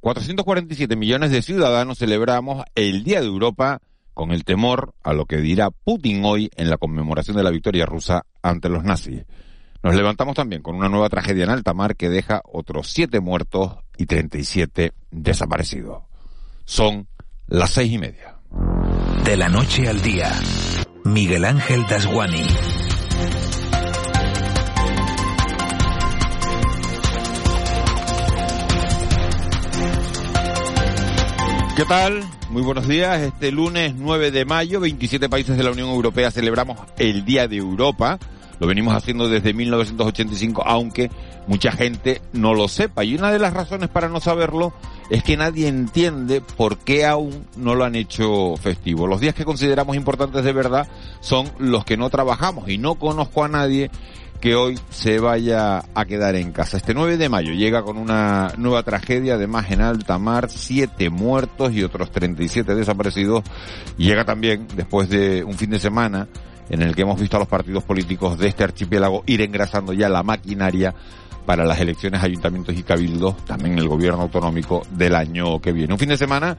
447 millones de ciudadanos celebramos el Día de Europa con el temor a lo que dirá Putin hoy en la conmemoración de la victoria rusa ante los nazis. Nos levantamos también con una nueva tragedia en alta mar que deja otros siete muertos y 37 desaparecidos. Son las seis y media. De la noche al día, Miguel Ángel Dasguani. ¿Qué tal? Muy buenos días. Este lunes 9 de mayo, 27 países de la Unión Europea celebramos el Día de Europa. Lo venimos haciendo desde 1985, aunque mucha gente no lo sepa. Y una de las razones para no saberlo es que nadie entiende por qué aún no lo han hecho festivo. Los días que consideramos importantes de verdad son los que no trabajamos y no conozco a nadie que hoy se vaya a quedar en casa. Este 9 de mayo llega con una nueva tragedia, además en alta mar, siete muertos y otros 37 desaparecidos. llega también después de un fin de semana en el que hemos visto a los partidos políticos de este archipiélago ir engrasando ya la maquinaria para las elecciones ayuntamientos y cabildos, también el gobierno autonómico del año que viene. Un fin de semana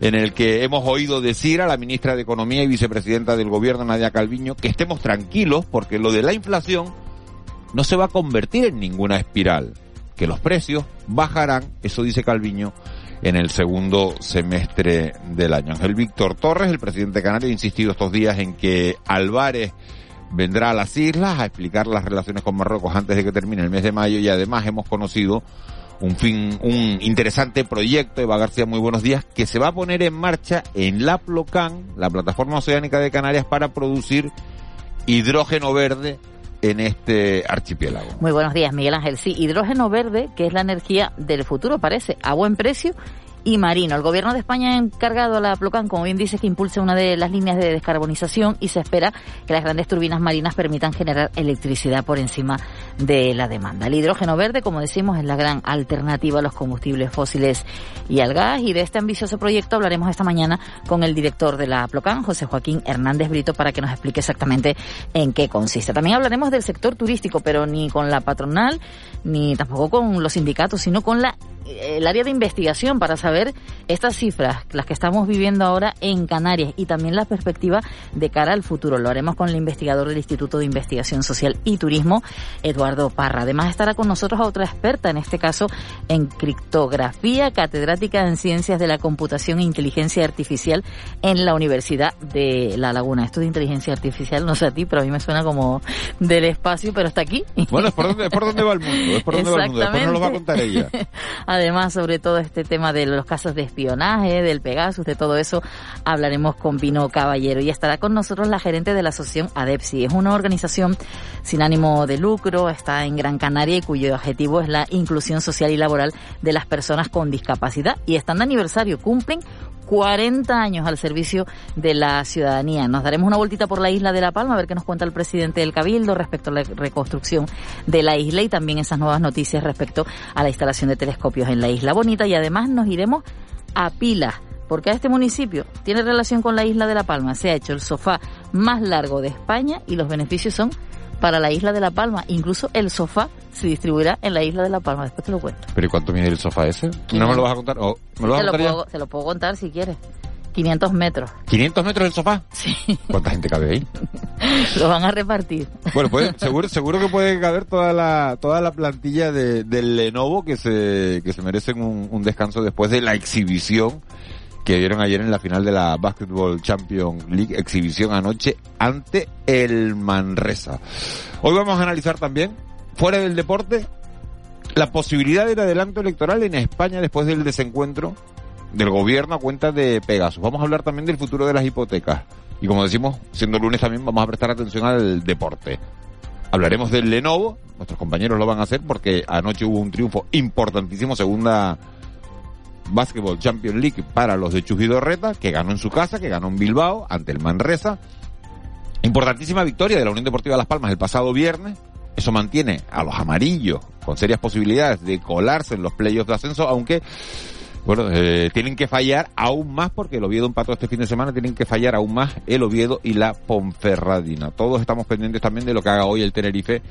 en el que hemos oído decir a la ministra de Economía y vicepresidenta del gobierno, Nadia Calviño, que estemos tranquilos porque lo de la inflación no se va a convertir en ninguna espiral, que los precios bajarán, eso dice Calviño, en el segundo semestre del año. Ángel Víctor Torres, el presidente de Canarias, ha insistido estos días en que Álvarez vendrá a las islas a explicar las relaciones con Marruecos antes de que termine el mes de mayo y además hemos conocido un fin, un interesante proyecto, Eva García, muy buenos días, que se va a poner en marcha en la Plocan, la plataforma oceánica de Canarias, para producir hidrógeno verde en este archipiélago. Muy buenos días, Miguel Ángel. Sí, hidrógeno verde, que es la energía del futuro, parece, a buen precio y marino. El gobierno de España ha encargado a la Plocan, como bien dice, que impulse una de las líneas de descarbonización y se espera que las grandes turbinas marinas permitan generar electricidad por encima de la demanda. El hidrógeno verde, como decimos, es la gran alternativa a los combustibles fósiles y al gas y de este ambicioso proyecto hablaremos esta mañana con el director de la Plocan, José Joaquín Hernández Brito, para que nos explique exactamente en qué consiste. También hablaremos del sector turístico, pero ni con la patronal, ni tampoco con los sindicatos, sino con la el área de investigación para saber estas cifras, las que estamos viviendo ahora en Canarias y también la perspectiva de cara al futuro. Lo haremos con el investigador del Instituto de Investigación Social y Turismo, Eduardo Parra. Además estará con nosotros otra experta, en este caso en criptografía, catedrática en Ciencias de la Computación e Inteligencia Artificial en la Universidad de La Laguna. Esto de inteligencia artificial, no sé a ti, pero a mí me suena como del espacio, pero está aquí. Bueno, es por dónde, es por dónde va el mundo, es por dónde va el mundo. Después nos lo va a contar ella. Además, sobre todo este tema de los casos de espionaje, del Pegasus, de todo eso, hablaremos con Pino Caballero. Y estará con nosotros la gerente de la asociación ADEPSI. Es una organización sin ánimo de lucro, está en Gran Canaria y cuyo objetivo es la inclusión social y laboral de las personas con discapacidad. Y están de aniversario, cumplen 40 años al servicio de la ciudadanía. Nos daremos una vueltita por la isla de La Palma a ver qué nos cuenta el presidente del Cabildo respecto a la reconstrucción de la isla y también esas nuevas noticias respecto a la instalación de telescopios en la isla bonita y además nos iremos a Pilas porque a este municipio tiene relación con la isla de La Palma. Se ha hecho el sofá más largo de España y los beneficios son para la isla de La Palma. Incluso el sofá se distribuirá en la isla de La Palma. Después te lo cuento. ¿Pero y cuánto mide el sofá ese? ¿No me lo vas a contar? ¿O ¿Me lo vas te, a contar lo puedo, te lo puedo contar si quieres. 500 metros. ¿500 metros del sofá? Sí. ¿Cuánta gente cabe ahí? lo van a repartir. Bueno, puede, seguro, seguro que puede caber toda la, toda la plantilla de, del Lenovo que se, que se merecen un, un descanso después de la exhibición que dieron ayer en la final de la Basketball Champions League, exhibición anoche ante el Manresa. Hoy vamos a analizar también, fuera del deporte, la posibilidad del adelanto electoral en España después del desencuentro del gobierno a cuenta de Pegasus. Vamos a hablar también del futuro de las hipotecas. Y como decimos, siendo lunes también vamos a prestar atención al deporte. Hablaremos del Lenovo, nuestros compañeros lo van a hacer porque anoche hubo un triunfo importantísimo, segunda Basketball Champions League para los de Chujidorreta, que ganó en su casa, que ganó en Bilbao ante el Manresa. Importantísima victoria de la Unión Deportiva Las Palmas el pasado viernes. Eso mantiene a los amarillos con serias posibilidades de colarse en los playoffs de ascenso, aunque bueno, eh, tienen que fallar aún más porque el Oviedo empató este fin de semana, tienen que fallar aún más el Oviedo y la Ponferradina. Todos estamos pendientes también de lo que haga hoy el Tenerife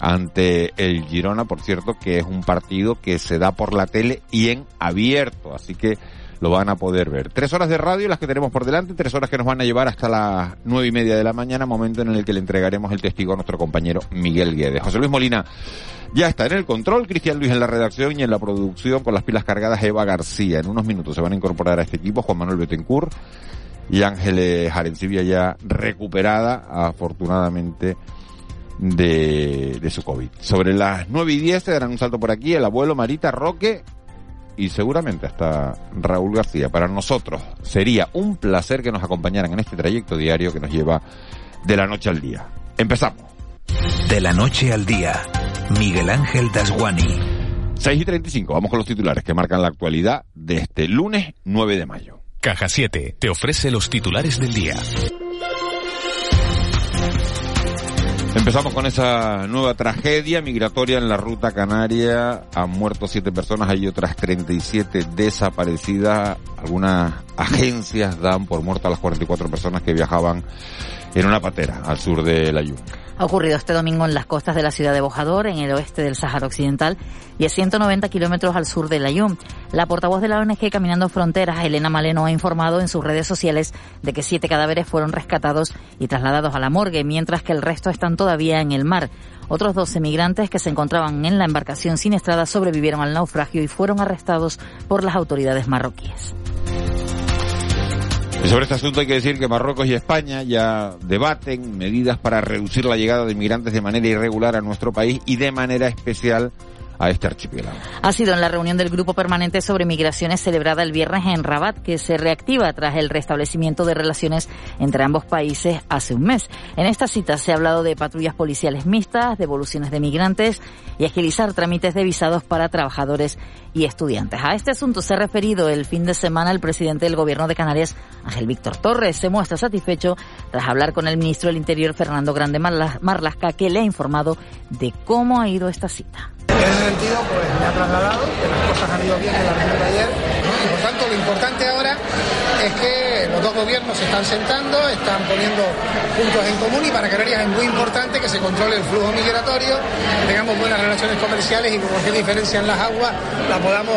ante el Girona, por cierto, que es un partido que se da por la tele y en abierto, así que lo van a poder ver. Tres horas de radio las que tenemos por delante, tres horas que nos van a llevar hasta las nueve y media de la mañana, momento en el que le entregaremos el testigo a nuestro compañero Miguel Guedes. José Luis Molina ya está en el control, Cristian Luis en la redacción y en la producción con las pilas cargadas Eva García. En unos minutos se van a incorporar a este equipo Juan Manuel Betancourt y Ángeles Jarencibia ya recuperada, afortunadamente de, de su COVID. Sobre las 9 y 10 se darán un salto por aquí el abuelo Marita Roque y seguramente hasta Raúl García. Para nosotros sería un placer que nos acompañaran en este trayecto diario que nos lleva de la noche al día. Empezamos. De la noche al día, Miguel Ángel Dasguani. 6 y 35, vamos con los titulares que marcan la actualidad de este lunes 9 de mayo. Caja 7 te ofrece los titulares del día. Empezamos con esa nueva tragedia migratoria en la ruta canaria. Han muerto siete personas, hay otras 37 desaparecidas. Algunas agencias dan por muertas las 44 personas que viajaban en una patera al sur de la. Ha ocurrido este domingo en las costas de la ciudad de Bojador, en el oeste del Sáhara Occidental y a 190 kilómetros al sur de Layún. La portavoz de la ONG Caminando Fronteras, Elena Maleno, ha informado en sus redes sociales de que siete cadáveres fueron rescatados y trasladados a la morgue, mientras que el resto están todavía en el mar. Otros 12 migrantes que se encontraban en la embarcación siniestrada sobrevivieron al naufragio y fueron arrestados por las autoridades marroquíes. Sobre este asunto hay que decir que Marruecos y España ya debaten medidas para reducir la llegada de inmigrantes de manera irregular a nuestro país y de manera especial a este archipiélago. Ha sido en la reunión del Grupo Permanente sobre Migraciones celebrada el viernes en Rabat que se reactiva tras el restablecimiento de relaciones entre ambos países hace un mes. En esta cita se ha hablado de patrullas policiales mixtas, devoluciones de migrantes y agilizar trámites de visados para trabajadores y estudiantes. A este asunto se ha referido el fin de semana el presidente del Gobierno de Canarias, Ángel Víctor Torres. Se muestra satisfecho tras hablar con el ministro del Interior, Fernando Grande Marlasca, que le ha informado de cómo ha ido esta cita. En ese sentido, pues me ha trasladado que las cosas han ido bien en la reunión de ayer por tanto lo importante ahora es que los dos gobiernos se están sentando, están poniendo puntos en común y para Canarias es muy importante que se controle el flujo migratorio, tengamos buenas relaciones comerciales y que cualquier diferencia en las aguas la podamos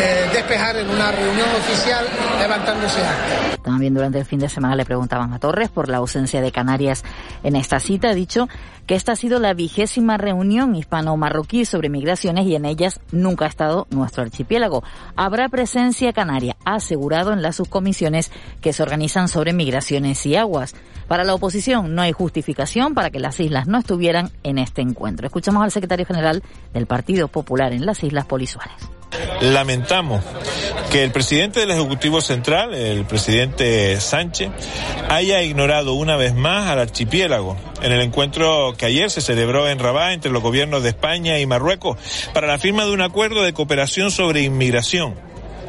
eh, despejar en una reunión oficial levantándose acta. También durante el fin de semana le preguntaban a Torres por la ausencia de Canarias en esta cita. Ha dicho que esta ha sido la vigésima reunión hispano-marroquí sobre migraciones y en ellas nunca ha estado nuestro archipiélago. Habrá presencia canaria, ha asegurado en las subcomisiones que se organizan sobre migraciones y aguas. Para la oposición no hay justificación para que las islas no estuvieran en este encuentro. Escuchamos al secretario general del Partido Popular en las Islas Polisuárez. Lamentamos que el presidente del Ejecutivo Central, el presidente Sánchez, haya ignorado una vez más al archipiélago en el encuentro que ayer se celebró en Rabat entre los gobiernos de España y Marruecos para la firma de un acuerdo de cooperación sobre inmigración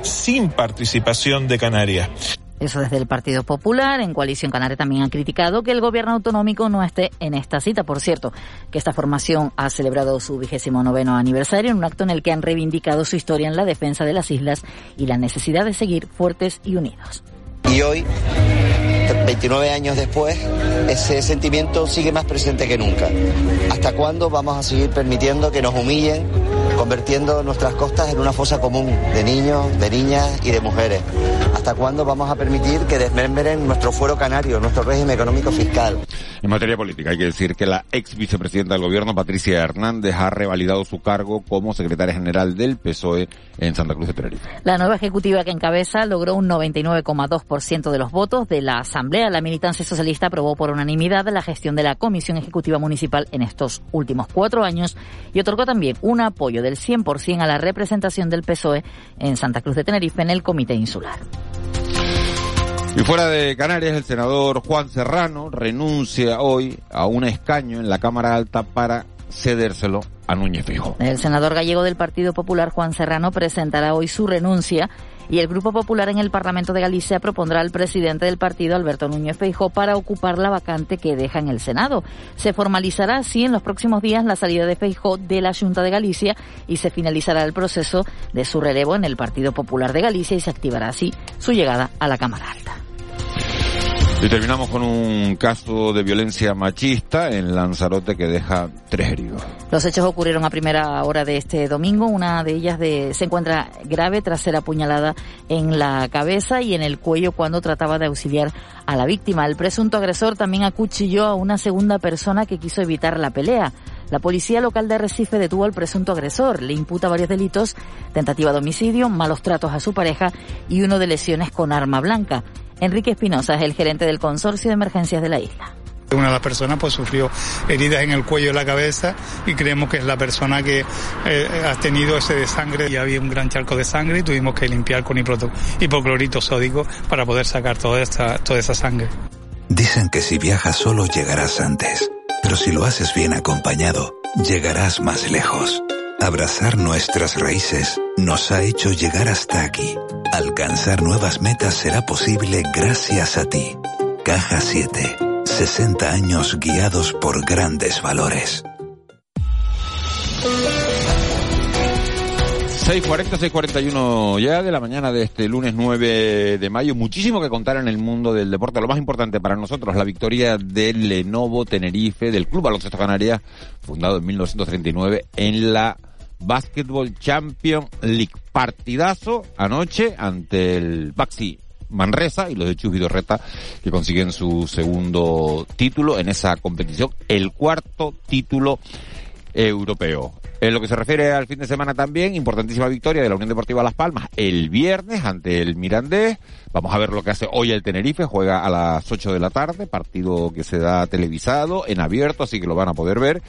sin participación de Canarias. Eso desde el Partido Popular. En Coalición Canaria también han criticado que el gobierno autonómico no esté en esta cita. Por cierto, que esta formación ha celebrado su vigésimo noveno aniversario en un acto en el que han reivindicado su historia en la defensa de las islas y la necesidad de seguir fuertes y unidos. Y hoy, 29 años después, ese sentimiento sigue más presente que nunca. ¿Hasta cuándo vamos a seguir permitiendo que nos humillen, convirtiendo nuestras costas en una fosa común de niños, de niñas y de mujeres? ¿Hasta cuándo vamos a permitir que desmembren nuestro fuero canario, nuestro régimen económico fiscal? En materia política hay que decir que la ex vicepresidenta del gobierno, Patricia Hernández, ha revalidado su cargo como secretaria general del PSOE en Santa Cruz de Tenerife. La nueva ejecutiva que encabeza logró un 99,2% de los votos de la Asamblea. La militancia socialista aprobó por unanimidad la gestión de la Comisión Ejecutiva Municipal en estos últimos cuatro años y otorgó también un apoyo del 100% a la representación del PSOE en Santa Cruz de Tenerife en el Comité Insular. Y fuera de Canarias, el senador Juan Serrano renuncia hoy a un escaño en la Cámara Alta para cedérselo a Núñez Fijo. El senador gallego del Partido Popular, Juan Serrano, presentará hoy su renuncia Y el Grupo Popular en el Parlamento de Galicia propondrá al presidente del partido, Alberto Núñez Feijó, para ocupar la vacante que deja en el Senado. Se formalizará así en los próximos días la salida de Feijó de la Junta de Galicia y se finalizará el proceso de su relevo en el Partido Popular de Galicia y se activará así su llegada a la Cámara Alta. Y terminamos con un caso de violencia machista en Lanzarote que deja tres heridos. Los hechos ocurrieron a primera hora de este domingo. Una de ellas de, se encuentra grave tras ser apuñalada en la cabeza y en el cuello cuando trataba de auxiliar a la víctima. El presunto agresor también acuchilló a una segunda persona que quiso evitar la pelea. La policía local de Recife detuvo al presunto agresor. Le imputa varios delitos, tentativa de homicidio, malos tratos a su pareja y uno de lesiones con arma blanca. Enrique Espinosa es el gerente del Consorcio de Emergencias de la isla. Una de las personas pues sufrió heridas en el cuello y la cabeza y creemos que es la persona que eh, ha tenido ese de sangre y había un gran charco de sangre y tuvimos que limpiar con hipoclorito sódico para poder sacar toda esta, toda esa sangre. Dicen que si viajas solo llegarás antes, pero si lo haces bien acompañado, llegarás más lejos. Abrazar nuestras raíces nos ha hecho llegar hasta aquí. Alcanzar nuevas metas será posible gracias a ti. Caja 7. 60 años guiados por grandes valores. 6.40, 6.41 ya de la mañana de este lunes 9 de mayo. Muchísimo que contar en el mundo del deporte. Lo más importante para nosotros, la victoria del Lenovo Tenerife, del Club Baloncesto Canarias, fundado en 1939 en la Basketball Champion League. Partidazo anoche ante el Baxi Manresa y los de Chus Vidorreta que consiguen su segundo título en esa competición, el cuarto título europeo. En lo que se refiere al fin de semana también, importantísima victoria de la Unión Deportiva Las Palmas el viernes ante el Mirandés. Vamos a ver lo que hace hoy el Tenerife, juega a las 8 de la tarde, partido que se da televisado, en abierto, así que lo van a poder ver.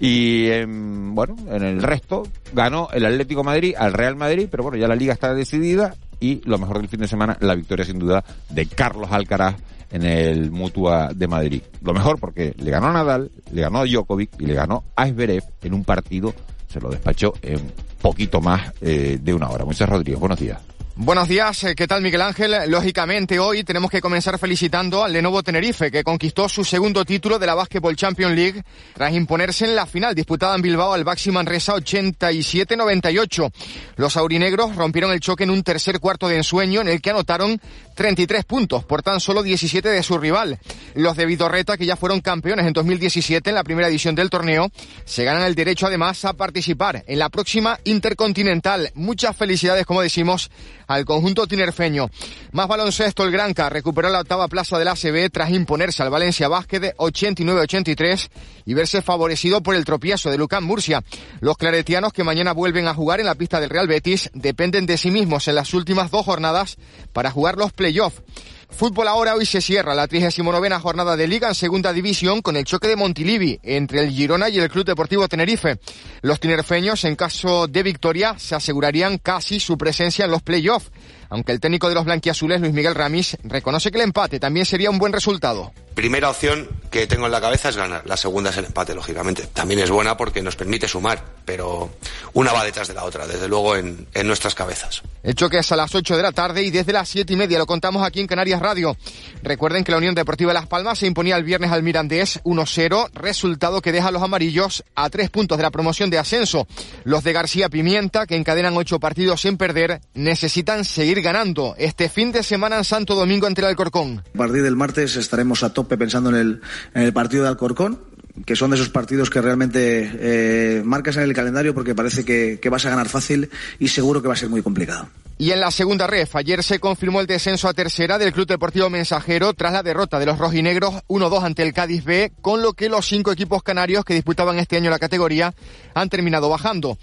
Y en, bueno, en el resto ganó el Atlético Madrid al Real Madrid, pero bueno, ya la liga está decidida y lo mejor del fin de semana, la victoria sin duda de Carlos Alcaraz en el Mutua de Madrid. Lo mejor porque le ganó Nadal, le ganó a Djokovic y le ganó a Esberev en un partido, se lo despachó en poquito más eh, de una hora. Muchas Rodríguez, buenos días. Buenos días, eh, ¿qué tal Miguel Ángel? Lógicamente hoy tenemos que comenzar felicitando al Lenovo Tenerife, que conquistó su segundo título de la Basketball Champions League tras imponerse en la final disputada en Bilbao al Baxi Manresa 87-98. Los aurinegros rompieron el choque en un tercer cuarto de ensueño en el que anotaron 33 puntos por tan solo 17 de su rival. Los de Vidorreta, que ya fueron campeones en 2017 en la primera edición del torneo, se ganan el derecho además a participar en la próxima Intercontinental. Muchas felicidades, como decimos, al conjunto tinerfeño. Más baloncesto, el Granca recuperó la octava plaza del ACB tras imponerse al Valencia Básquet 89-83 y verse favorecido por el tropiezo de Lucán Murcia. Los claretianos que mañana vuelven a jugar en la pista del Real Betis dependen de sí mismos en las últimas dos jornadas para jugar los playoffs. Fútbol ahora hoy se cierra la 39 jornada de Liga en Segunda División con el choque de Montilivi entre el Girona y el Club Deportivo Tenerife. Los tinerfeños, en caso de victoria, se asegurarían casi su presencia en los playoffs, aunque el técnico de los blanquiazules, Luis Miguel Ramis, reconoce que el empate también sería un buen resultado primera opción que tengo en la cabeza es ganar. La segunda es el empate, lógicamente. También es buena porque nos permite sumar, pero una va detrás de la otra, desde luego en, en nuestras cabezas. El choque es a las 8 de la tarde y desde las siete y media lo contamos aquí en Canarias Radio. Recuerden que la Unión Deportiva Las Palmas se imponía el viernes al Mirandés 1-0, resultado que deja a los amarillos a tres puntos de la promoción de ascenso. Los de García Pimienta, que encadenan ocho partidos sin perder, necesitan seguir ganando. Este fin de semana en Santo Domingo ante el Alcorcón. A partir del martes estaremos a top pensando en el, en el partido de Alcorcón, que son de esos partidos que realmente eh, marcas en el calendario porque parece que, que vas a ganar fácil y seguro que va a ser muy complicado. Y en la segunda ref, ayer se confirmó el descenso a tercera del Club Deportivo Mensajero tras la derrota de los rojinegros 1-2 ante el Cádiz B, con lo que los cinco equipos canarios que disputaban este año la categoría han terminado bajando.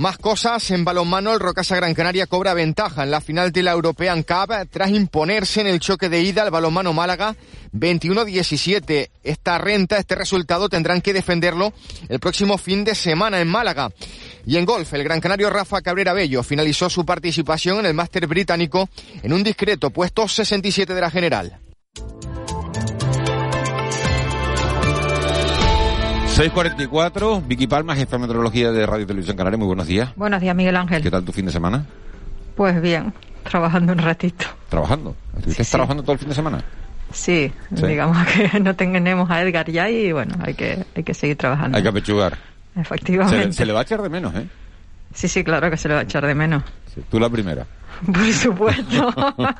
Más cosas, en balonmano el Rocasa Gran Canaria cobra ventaja en la final de la European Cup tras imponerse en el choque de ida al balonmano Málaga 21-17. Esta renta, este resultado tendrán que defenderlo el próximo fin de semana en Málaga. Y en golf, el gran canario Rafa Cabrera Bello finalizó su participación en el Máster británico en un discreto puesto 67 de la general. 6.44, Vicky Palma, jefa de meteorología de Radio Televisión Canaria. Muy buenos días. Buenos días, Miguel Ángel. ¿Qué tal tu fin de semana? Pues bien, trabajando un ratito. ¿Trabajando? ¿Estás trabajando todo el fin de semana? Sí, digamos que no tenemos a Edgar ya y bueno, hay que, hay que seguir trabajando. Hay que apechugar. Efectivamente. Se, le va a echar de menos, ¿eh? Sí, sí, claro que se le va a echar de menos. tú la primera. Por supuesto.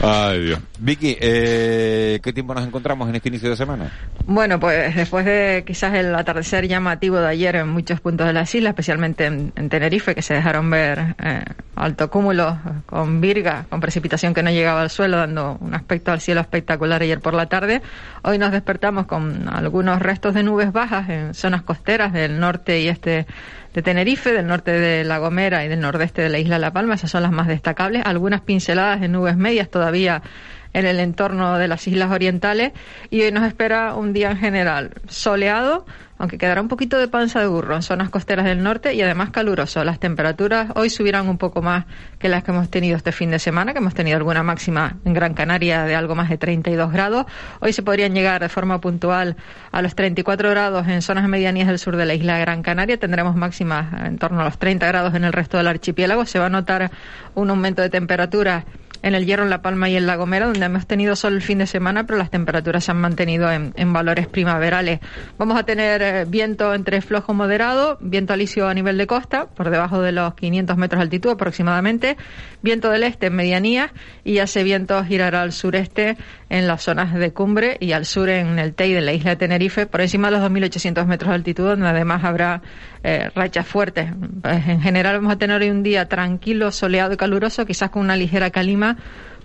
Ay, Dios. Vicky, eh, ¿qué tiempo nos encontramos en este inicio de semana? Bueno, pues después de quizás el atardecer llamativo de ayer en muchos puntos de las islas, especialmente en, Tenerife, que se dejaron ver eh, alto cúmulo con virga, con precipitación que no llegaba al suelo, dando un aspecto al cielo espectacular ayer por la tarde. Hoy nos despertamos con algunos restos de nubes bajas en zonas costeras del norte y este de Tenerife, del norte de La Gomera y del nordeste de la isla La Palma. Esas son las más destacables. Algunas pinceladas de nubes medias todavía en el entorno de las islas orientales y hoy nos espera un día en general soleado, aunque quedará un poquito de panza de burro en zonas costeras del norte y además caluroso. Las temperaturas hoy subirán un poco más que las que hemos tenido este fin de semana, que hemos tenido alguna máxima en Gran Canaria de algo más de 32 grados. Hoy se podrían llegar de forma puntual a los 34 grados en zonas medianías del sur de la isla de Gran Canaria. Tendremos máximas en torno a los 30 grados en el resto del archipiélago. Se va a notar un aumento de temperatura en el Hierro, en La Palma y en La Gomera, donde hemos tenido sol el fin de semana, pero las temperaturas se han mantenido en, valores primaverales. Vamos a tener eh, viento entre flojo moderado, viento alisio a nivel de costa, por debajo de los 500 metros de altitud aproximadamente, viento del este en medianía y ese viento girará al sureste en las zonas de cumbre y al sur en el TEI de la isla de Tenerife, por encima de los 2.800 metros de altitud, donde además habrá eh, rachas fuertes. Pues, en general vamos a tener hoy un día tranquilo, soleado y caluroso, quizás con una ligera calima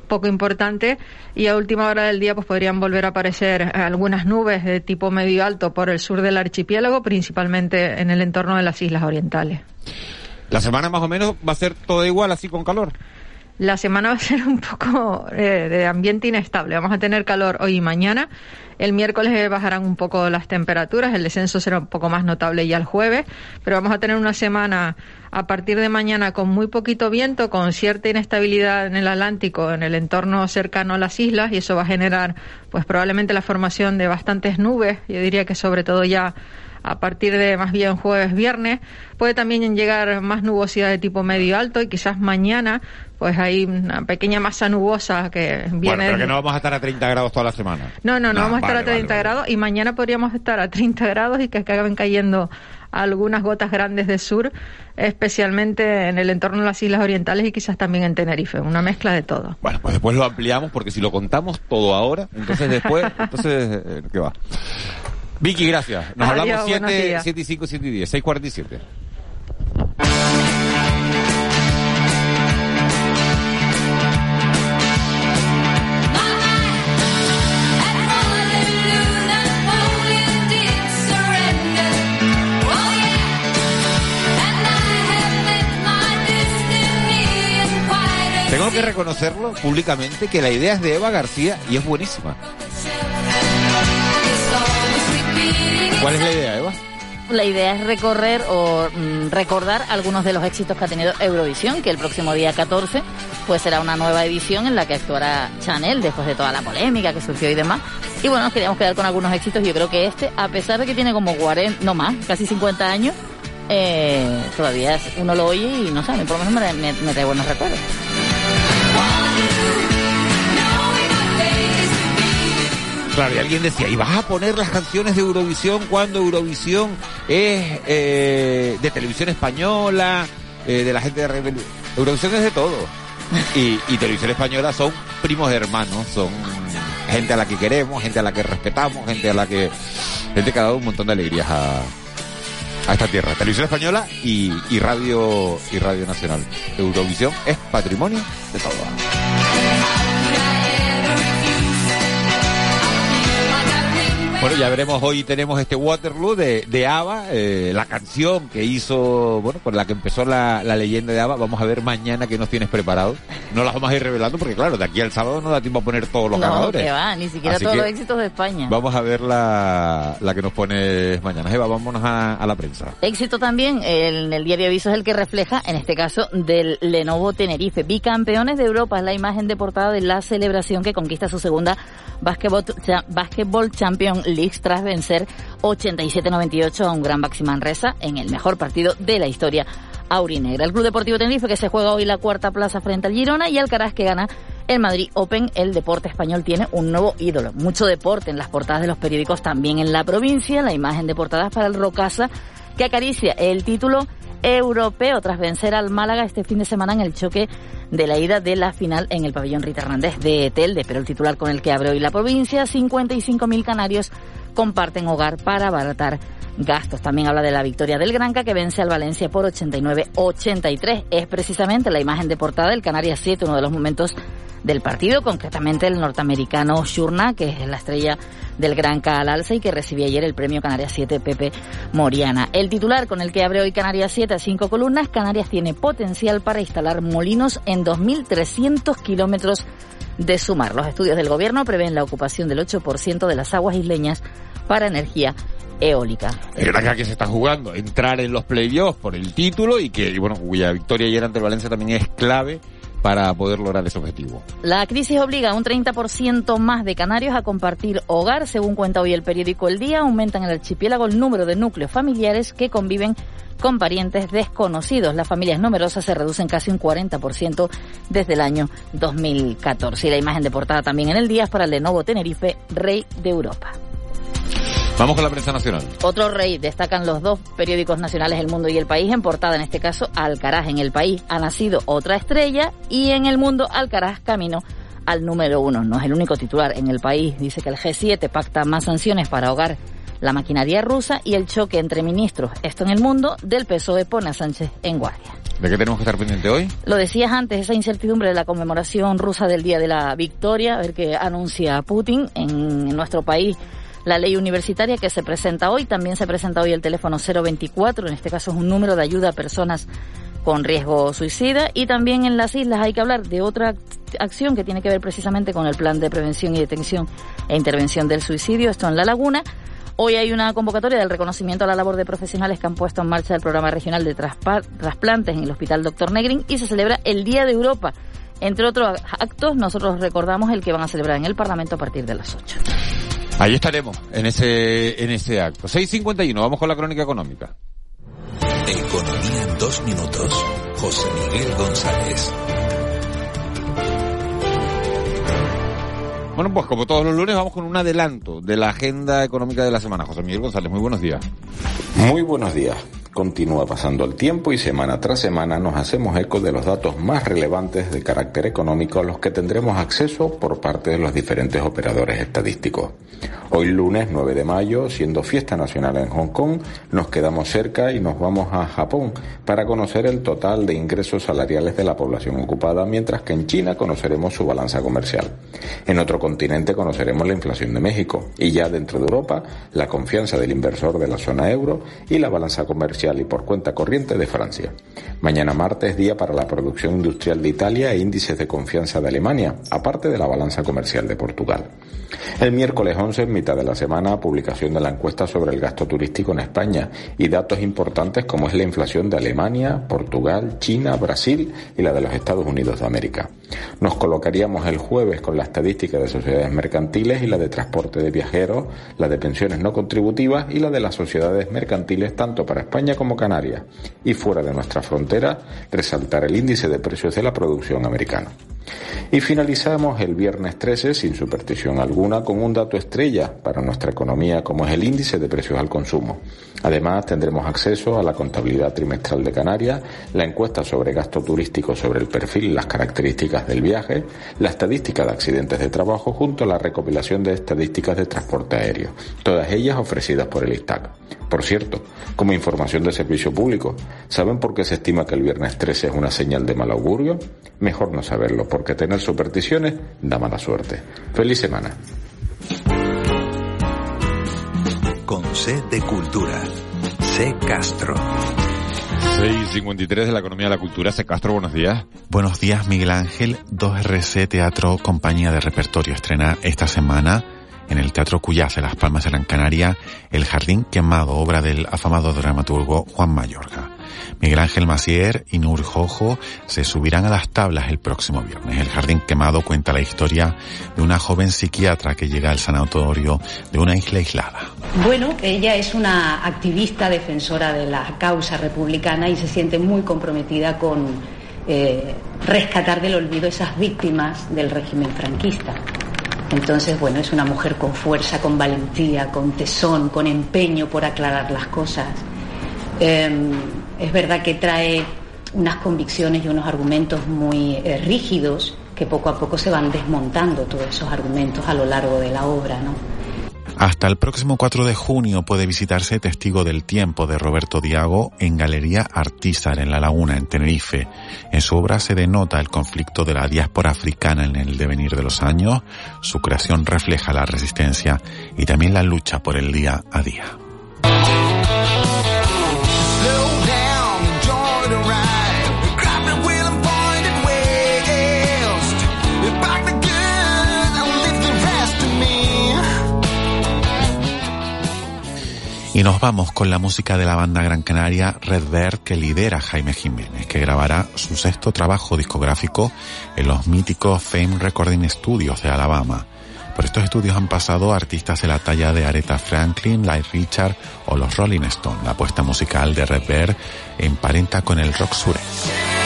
poco importante y a última hora del día pues podrían volver a aparecer algunas nubes de tipo medio alto por el sur del archipiélago, principalmente en el entorno de las islas orientales. La semana más o menos va a ser todo igual así con calor. La semana va a ser un poco eh, de ambiente inestable. Vamos a tener calor hoy y mañana. El miércoles bajarán un poco las temperaturas, el descenso será un poco más notable ya el jueves, pero vamos a tener una semana a partir de mañana con muy poquito viento, con cierta inestabilidad en el Atlántico, en el entorno cercano a las islas, y eso va a generar, pues probablemente la formación de bastantes nubes, yo diría que sobre todo ya a partir de más bien jueves, viernes. Puede también llegar más nubosidad de tipo medio alto y quizás mañana pues hay una pequeña masa nubosa que viene... Bueno, pero que no vamos a estar a 30 grados toda la semana. No, no, no, vamos a estar a 30 grados y mañana podríamos estar a 30 grados y que acaben cayendo algunas gotas grandes de sur, especialmente en el entorno de las Islas Orientales y quizás también en Tenerife, una mezcla de todo. Bueno, pues después lo ampliamos porque si lo contamos todo ahora, entonces después, entonces, eh, ¿qué va? Vicky, gracias. Nos hablamos 7, 7 y 5, 7 y 10, 6.47. Tengo que reconocerlo públicamente que la idea es de Eva García y es buenísima. ¿Cuál es la idea, Eva? La idea es recorrer o mm, recordar algunos de los éxitos que ha tenido Eurovisión, que el próximo día 14 pues será una nueva edición en la que actuará Chanel después de toda la polémica que surgió y demás. Y bueno, nos queríamos quedar con algunos éxitos. Yo creo que este, a pesar de que tiene como 40, no más, casi 50 años, eh, todavía uno lo oye y no sé, por lo menos me, me trae buenos recuerdos. Claro, y alguien decía, ¿y vas a poner las canciones de Eurovisión cuando Eurovisión es eh, de televisión española, eh, de la gente de Eurovisión es de todo. Y, televisión española son primos hermanos, son gente a la que queremos, gente a la que respetamos, gente a la que... Gente que ha dado un montón de alegrías a, a esta tierra. Televisión española y, y radio y radio nacional. Eurovisión es patrimonio de todos. Bueno, ya veremos, hoy tenemos este Waterloo de, de ABBA, eh, la canción que hizo, bueno, con la que empezó la, la, leyenda de ABBA. Vamos a ver mañana qué nos tienes preparado. No las vamos a ir revelando porque, claro, de aquí al sábado no da tiempo a poner todos los no, Que va, ni siquiera todos los éxitos de España. Vamos a ver la, la que nos pones mañana. Eva, vámonos a, a la prensa. Éxito también, el, el diario Aviso es el que refleja, en este caso, del Lenovo Tenerife. Bicampeones de Europa es la imagen de portada de la celebración que conquista su segunda Basketball, Champions League tras vencer 87-98 a un gran Baxi Manresa en el mejor partido de la historia. aurinegra. El Club Deportivo Tenerife que se juega hoy la cuarta plaza frente al Girona y Alcaraz que gana el Madrid Open. El deporte español tiene un nuevo ídolo. Mucho deporte en las portadas de los periódicos también en la provincia. La imagen de portadas para el Rocasa que acaricia el título europeo tras vencer al Málaga este fin de semana en el choque de la ida de la final en el pabellón Rita Hernández de Telde. Pero el titular con el que abre hoy la provincia, 55.000 canarios comparten hogar para abaratar gastos. También habla de la victoria del Granca que vence al Valencia por 89-83. Es precisamente la imagen de portada del Canarias 7, uno de los momentos del partido, concretamente el norteamericano Shurna, que es la estrella del Gran al alza y que recibió ayer el premio Canarias 7 Pepe Moriana. El titular con el que abre hoy Canarias 7 a cinco columnas, Canarias tiene potencial para instalar molinos en 2.300 kilómetros de sumar. Los estudios del gobierno prevén la ocupación del 8% de las aguas isleñas para energía eólica. El Gran que se está jugando, entrar en los playoffs por el título y que, bueno, cuya victoria ayer ante el Valencia también es clave para poder lograr ese objetivo. La crisis obliga a un 30% más de canarios a compartir hogar, según cuenta hoy el periódico El Día. Aumenta en el archipiélago el número de núcleos familiares que conviven con parientes desconocidos. Las familias numerosas se reducen casi un 40% desde el año 2014. Y la imagen de portada también en el día es para el de Novo Tenerife, rey de Europa. Vamos con la prensa nacional. Otro rey, destacan los dos periódicos nacionales El Mundo y El País, en portada en este caso Alcaraz. En El País ha nacido otra estrella y en El Mundo Alcaraz camino al número uno. No es el único titular. En El País dice que el G7 pacta más sanciones para ahogar la maquinaria rusa y el choque entre ministros. Esto en El Mundo del PSOE pone a Sánchez en guardia. ¿De qué tenemos que estar pendiente hoy? Lo decías antes, esa incertidumbre de la conmemoración rusa del Día de la Victoria, a ver qué anuncia Putin en nuestro país la ley universitaria que se presenta hoy. También se presenta hoy el teléfono 024, en este caso es un número de ayuda a personas con riesgo suicida. Y también en las islas hay que hablar de otra acción que tiene que ver precisamente con el plan de prevención y detención e intervención del suicidio, esto en La Laguna. Hoy hay una convocatoria del reconocimiento a la labor de profesionales que han puesto en marcha el programa regional de trasplantes en el Hospital Doctor Negrin y se celebra el Día de Europa. Entre otros actos, nosotros recordamos el que van a celebrar en el Parlamento a partir de las 8. Ahí estaremos, en ese, en ese acto. 6.51, vamos con la crónica económica. Economía en dos minutos. José Miguel González. Bueno, pues como todos los lunes vamos con un adelanto de la agenda económica de la semana. José Miguel González, muy buenos días. Muy buenos días. Continúa pasando el tiempo y semana tras semana nos hacemos eco de los datos más relevantes de carácter económico a los que tendremos acceso por parte de los diferentes operadores estadísticos. Hoy lunes 9 de mayo, siendo fiesta nacional en Hong Kong, nos quedamos cerca y nos vamos a Japón para conocer el total de ingresos salariales de la población ocupada, mientras que en China conoceremos su balanza comercial. En otro continente conoceremos la inflación de México y ya dentro de Europa la confianza del inversor de la zona euro y la balanza comercial y por cuenta corriente de Francia. Mañana martes día para la producción industrial de Italia e índices de confianza de Alemania, aparte de la balanza comercial de Portugal. El miércoles 11, en mitad de la semana, publicación de la encuesta sobre el gasto turístico en España y datos importantes como es la inflación de Alemania, Portugal, China, Brasil y la de los Estados Unidos de América. Nos colocaríamos el jueves con la estadística de sociedades mercantiles y la de transporte de viajeros, la de pensiones no contributivas y la de las sociedades mercantiles tanto para España como Canarias. Y fuera de nuestra frontera, resaltar el índice de precios de la producción americana. Y finalizamos el viernes 13, sin superstición alguna, con un dato estrella para nuestra economía como es el índice de precios al consumo. Además, tendremos acceso a la contabilidad trimestral de Canarias, la encuesta sobre gasto turístico sobre el perfil y las características del viaje, la estadística de accidentes de trabajo junto a la recopilación de estadísticas de transporte aéreo, todas ellas ofrecidas por el ISTAC. Por cierto, como información de servicio público, ¿saben por qué se estima que el viernes 13 es una señal de mal augurio? Mejor no saberlo, porque tener supersticiones da mala suerte. Feliz semana. Con C de Cultura. C Castro. 6.53 de la economía de la cultura. C Castro, buenos días. Buenos días, Miguel Ángel. 2RC Teatro, compañía de repertorio, estrena esta semana en el Teatro Cuyás de Las Palmas de Gran Canaria El Jardín Quemado, obra del afamado dramaturgo Juan Mayorga. Miguel Ángel Macier y Nur Jojo se subirán a las tablas el próximo viernes. El Jardín Quemado cuenta la historia de una joven psiquiatra que llega al sanatorio de una isla aislada. Bueno, ella es una activista defensora de la causa republicana y se siente muy comprometida con eh, rescatar del olvido esas víctimas del régimen franquista. Entonces, bueno, es una mujer con fuerza, con valentía, con tesón, con empeño por aclarar las cosas. Em, es verdad que trae unas convicciones y unos argumentos muy eh, rígidos que poco a poco se van desmontando todos esos argumentos a lo largo de la obra, ¿no? Hasta el próximo 4 de junio puede visitarse Testigo del Tiempo de Roberto Diago en Galería Artísar en La Laguna, en Tenerife. En su obra se denota el conflicto de la diáspora africana en el devenir de los años. Su creación refleja la resistencia y también la lucha por el día a día. Y nos vamos con la música de la banda Gran Canaria Red Bear que lidera Jaime Jiménez, que grabará su sexto trabajo discográfico en los míticos Fame Recording Studios de Alabama. Por estos estudios han pasado artistas de la talla de Aretha Franklin, Light Richard o los Rolling Stones. La apuesta musical de Red Bear emparenta con el rock sureño.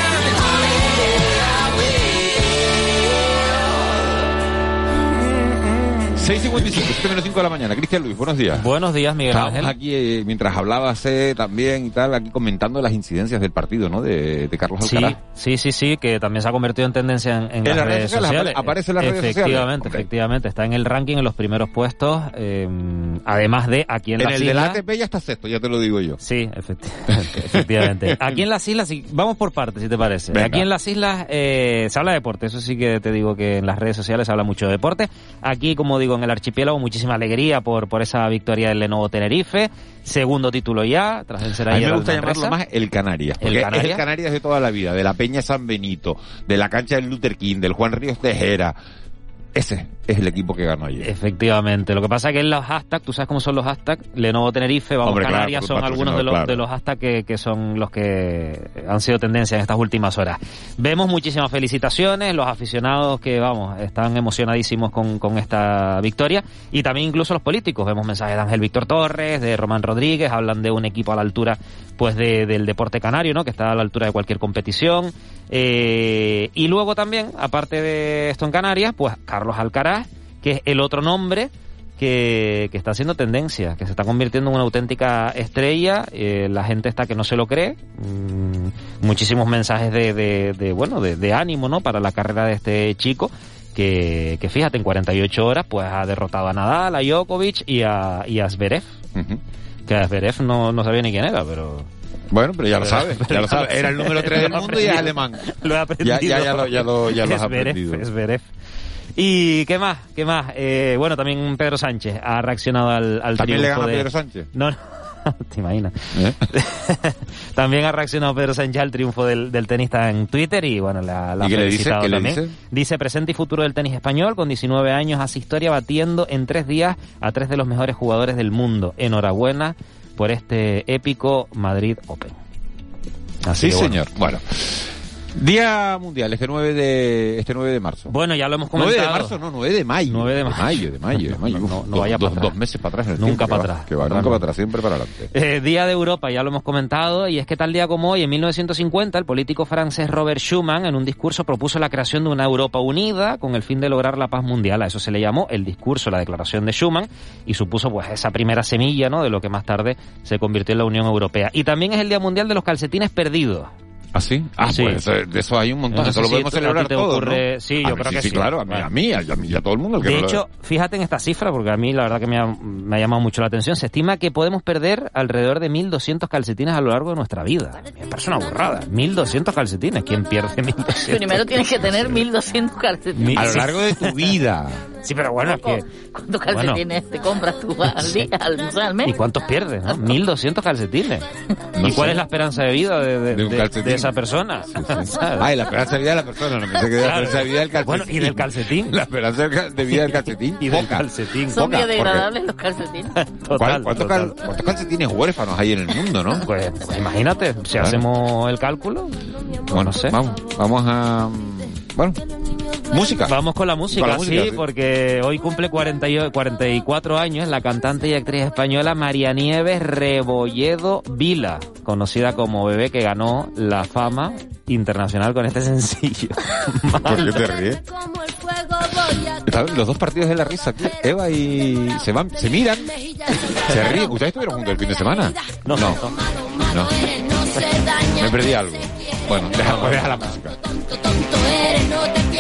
6.55, 7 menos 5 de la mañana. Cristian Luis, buenos días. Buenos días, Miguel Estamos Ángel. aquí, eh, mientras hablabas eh, también y tal, aquí comentando las incidencias del partido, ¿no? De, de Carlos Sí, Alcaraz. sí, sí, sí, que también se ha convertido en tendencia en, en ¿En las, redes sociales. apare- aparece en las redes sociales? Efectivamente, efectivamente. Está en el ranking en los primeros puestos, eh, además de aquí en, En las el del islas. ATP ya está sexto, ya te lo digo yo. Sí, efectivamente. efectivamente. Aquí en las islas, sí, vamos por partes, si te parece. Venga. Aquí en las islas eh, se habla de deporte, eso sí que te digo que en las redes sociales se habla mucho de deporte. Aquí, como digo, en el archipiélago, muchísima alegría por, por esa victoria del Lenovo Tenerife. Segundo título ya, tras vencer A mí ayer me gusta llamarlo más el Canarias. ¿El Porque es Canarias? el Canarias de toda la vida, de la Peña San Benito, de la cancha del Luther King, del Juan Ríos Tejera. Ese es el equipo que ganó ayer. Efectivamente. Lo que pasa es que en los hashtags, tú sabes cómo son los hashtags, Lenovo Tenerife, vamos Hombre, Canarias, son algunos de los, de los hashtags que, que son los que han sido tendencia en estas últimas horas. Vemos muchísimas felicitaciones, los aficionados que, vamos, están emocionadísimos con, con esta victoria y también incluso los políticos. Vemos mensajes de Ángel Víctor Torres, de Román Rodríguez, hablan de un equipo a la altura pues de- del deporte canario, ¿no? Que está a la altura de cualquier competición. Eh, y luego también, aparte de esto en Canarias, pues Carlos Alcaraz, que es el otro nombre que, que está haciendo tendencia, que se está convirtiendo en una auténtica estrella. eh, la gente está que no se lo cree. Mm, muchísimos mensajes de, de, bueno, de, ánimo, ¿no? Para la carrera de este chico. Que, que fíjate, en 48 horas pues ha derrotado a Nadal, a Djokovic y a, y a Zverev. Que Zverev no, no sabía ni quién era, pero... Bueno, pero ya lo sabes, ya lo sabes. Era el número 3 del mundo y es alemán. Lo he aprendido. Ya, ya, ya lo, ya lo, ya lo has aprendido. Zverev. ¿Y qué más? ¿Qué más? Eh, bueno, también Pedro Sánchez ha reaccionado al, al ¿También le gana de... Pedro Sánchez? No, no. ¿Te imaginas? ¿Eh? también ha reaccionado Pedro Sánchez al triunfo del, del tenista en Twitter y bueno, la, la ¿Y ha dice? felicitado ¿Qué le también. dice? Dice presente y futuro del tenis español, con 19 años hace historia batiendo en tres días a tres de los mejores jugadores del mundo. Enhorabuena por este épico Madrid Open. Así Sí, bueno. señor. Bueno. Día Mundial, este 9 de, este 9 de marzo. Bueno, ya lo hemos 9 comentado. de marzo, no, 9 de mayo. 9 de De mayo, de mayo, de mayo. No, no, vaya dos, para atrás. dos meses para atrás. Nunca para va, atrás. Que va, nunca para atrás, siempre para adelante. Eh, Día de Europa, ya lo hemos comentado, y es que tal día como hoy, en 1950, el político francés Robert Schuman, en un discurso, propuso la creación de una Europa unida con el fin de lograr la paz mundial. A eso se le llamó el discurso, la declaración de Schuman, y supuso pues esa primera semilla, ¿no? De lo que más tarde se convirtió en la Unión Europea. Y también es el Día Mundial de los calcetines perdidos. ¿Ah, sí? Ah, Sí. pues eh, de eso hay un montón. No eso sé lo si podemos a ti celebrar te todos, ocurre- ¿no? sí, A yo mí creo que sí. sí. claro, a mí, a mí, a mí a todo el mundo. De no lo- hecho, fíjate en esta cifra, porque a mí la verdad que me ha, me ha llamado mucho la atención. Se estima que podemos perder alrededor de 1.200 calcetines a lo largo de nuestra vida. Me parece una burrada. 1.200 calcetines. ¿Quién pierde 1.200? Primero tienes que tener 1200 calcetines. A lo largo de tu vida. Sí, pero bueno, es que... ¿Cuántos calcetines te compras tú al día, al, al mes? ¿Y cuántos pierdes? no? 1.200 calcetines. No ¿Y cuál sé. es la esperanza de vida de, de- De un de- calcetín de esa persona. Ay, la esperanza de vida de la persona, no pensé que era la Claro. esperanza de vida del calcetín. Bueno, y del calcetín. La esperanza de vida del calcetín. Y del poca. calcetín. Son Poca, biodegradables los calcetines. ¿Cuál- Total, ¿Cuántos, total. cal- cuántos calcetines huérfanos hay en el mundo, no? Pues, pues imagínate, si Claro. hacemos el cálculo, Bueno, no sé. vamos, vamos a... Bueno, música. Vamos con la música, Con la música, sí, sí. porque hoy cumple 40 y- 44 años la cantante y actriz española María Nieves Rebolledo Vila, conocida como Bebé, que ganó la fama internacional con este sencillo. ¿Por qué te ríes? Están los dos partidos de la risa aquí. Eva y... Se van, se miran, se ríen. ¿Ustedes estuvieron juntos el fin de semana? No, no. no. Me perdí algo. Bueno, deja, pues deja la música.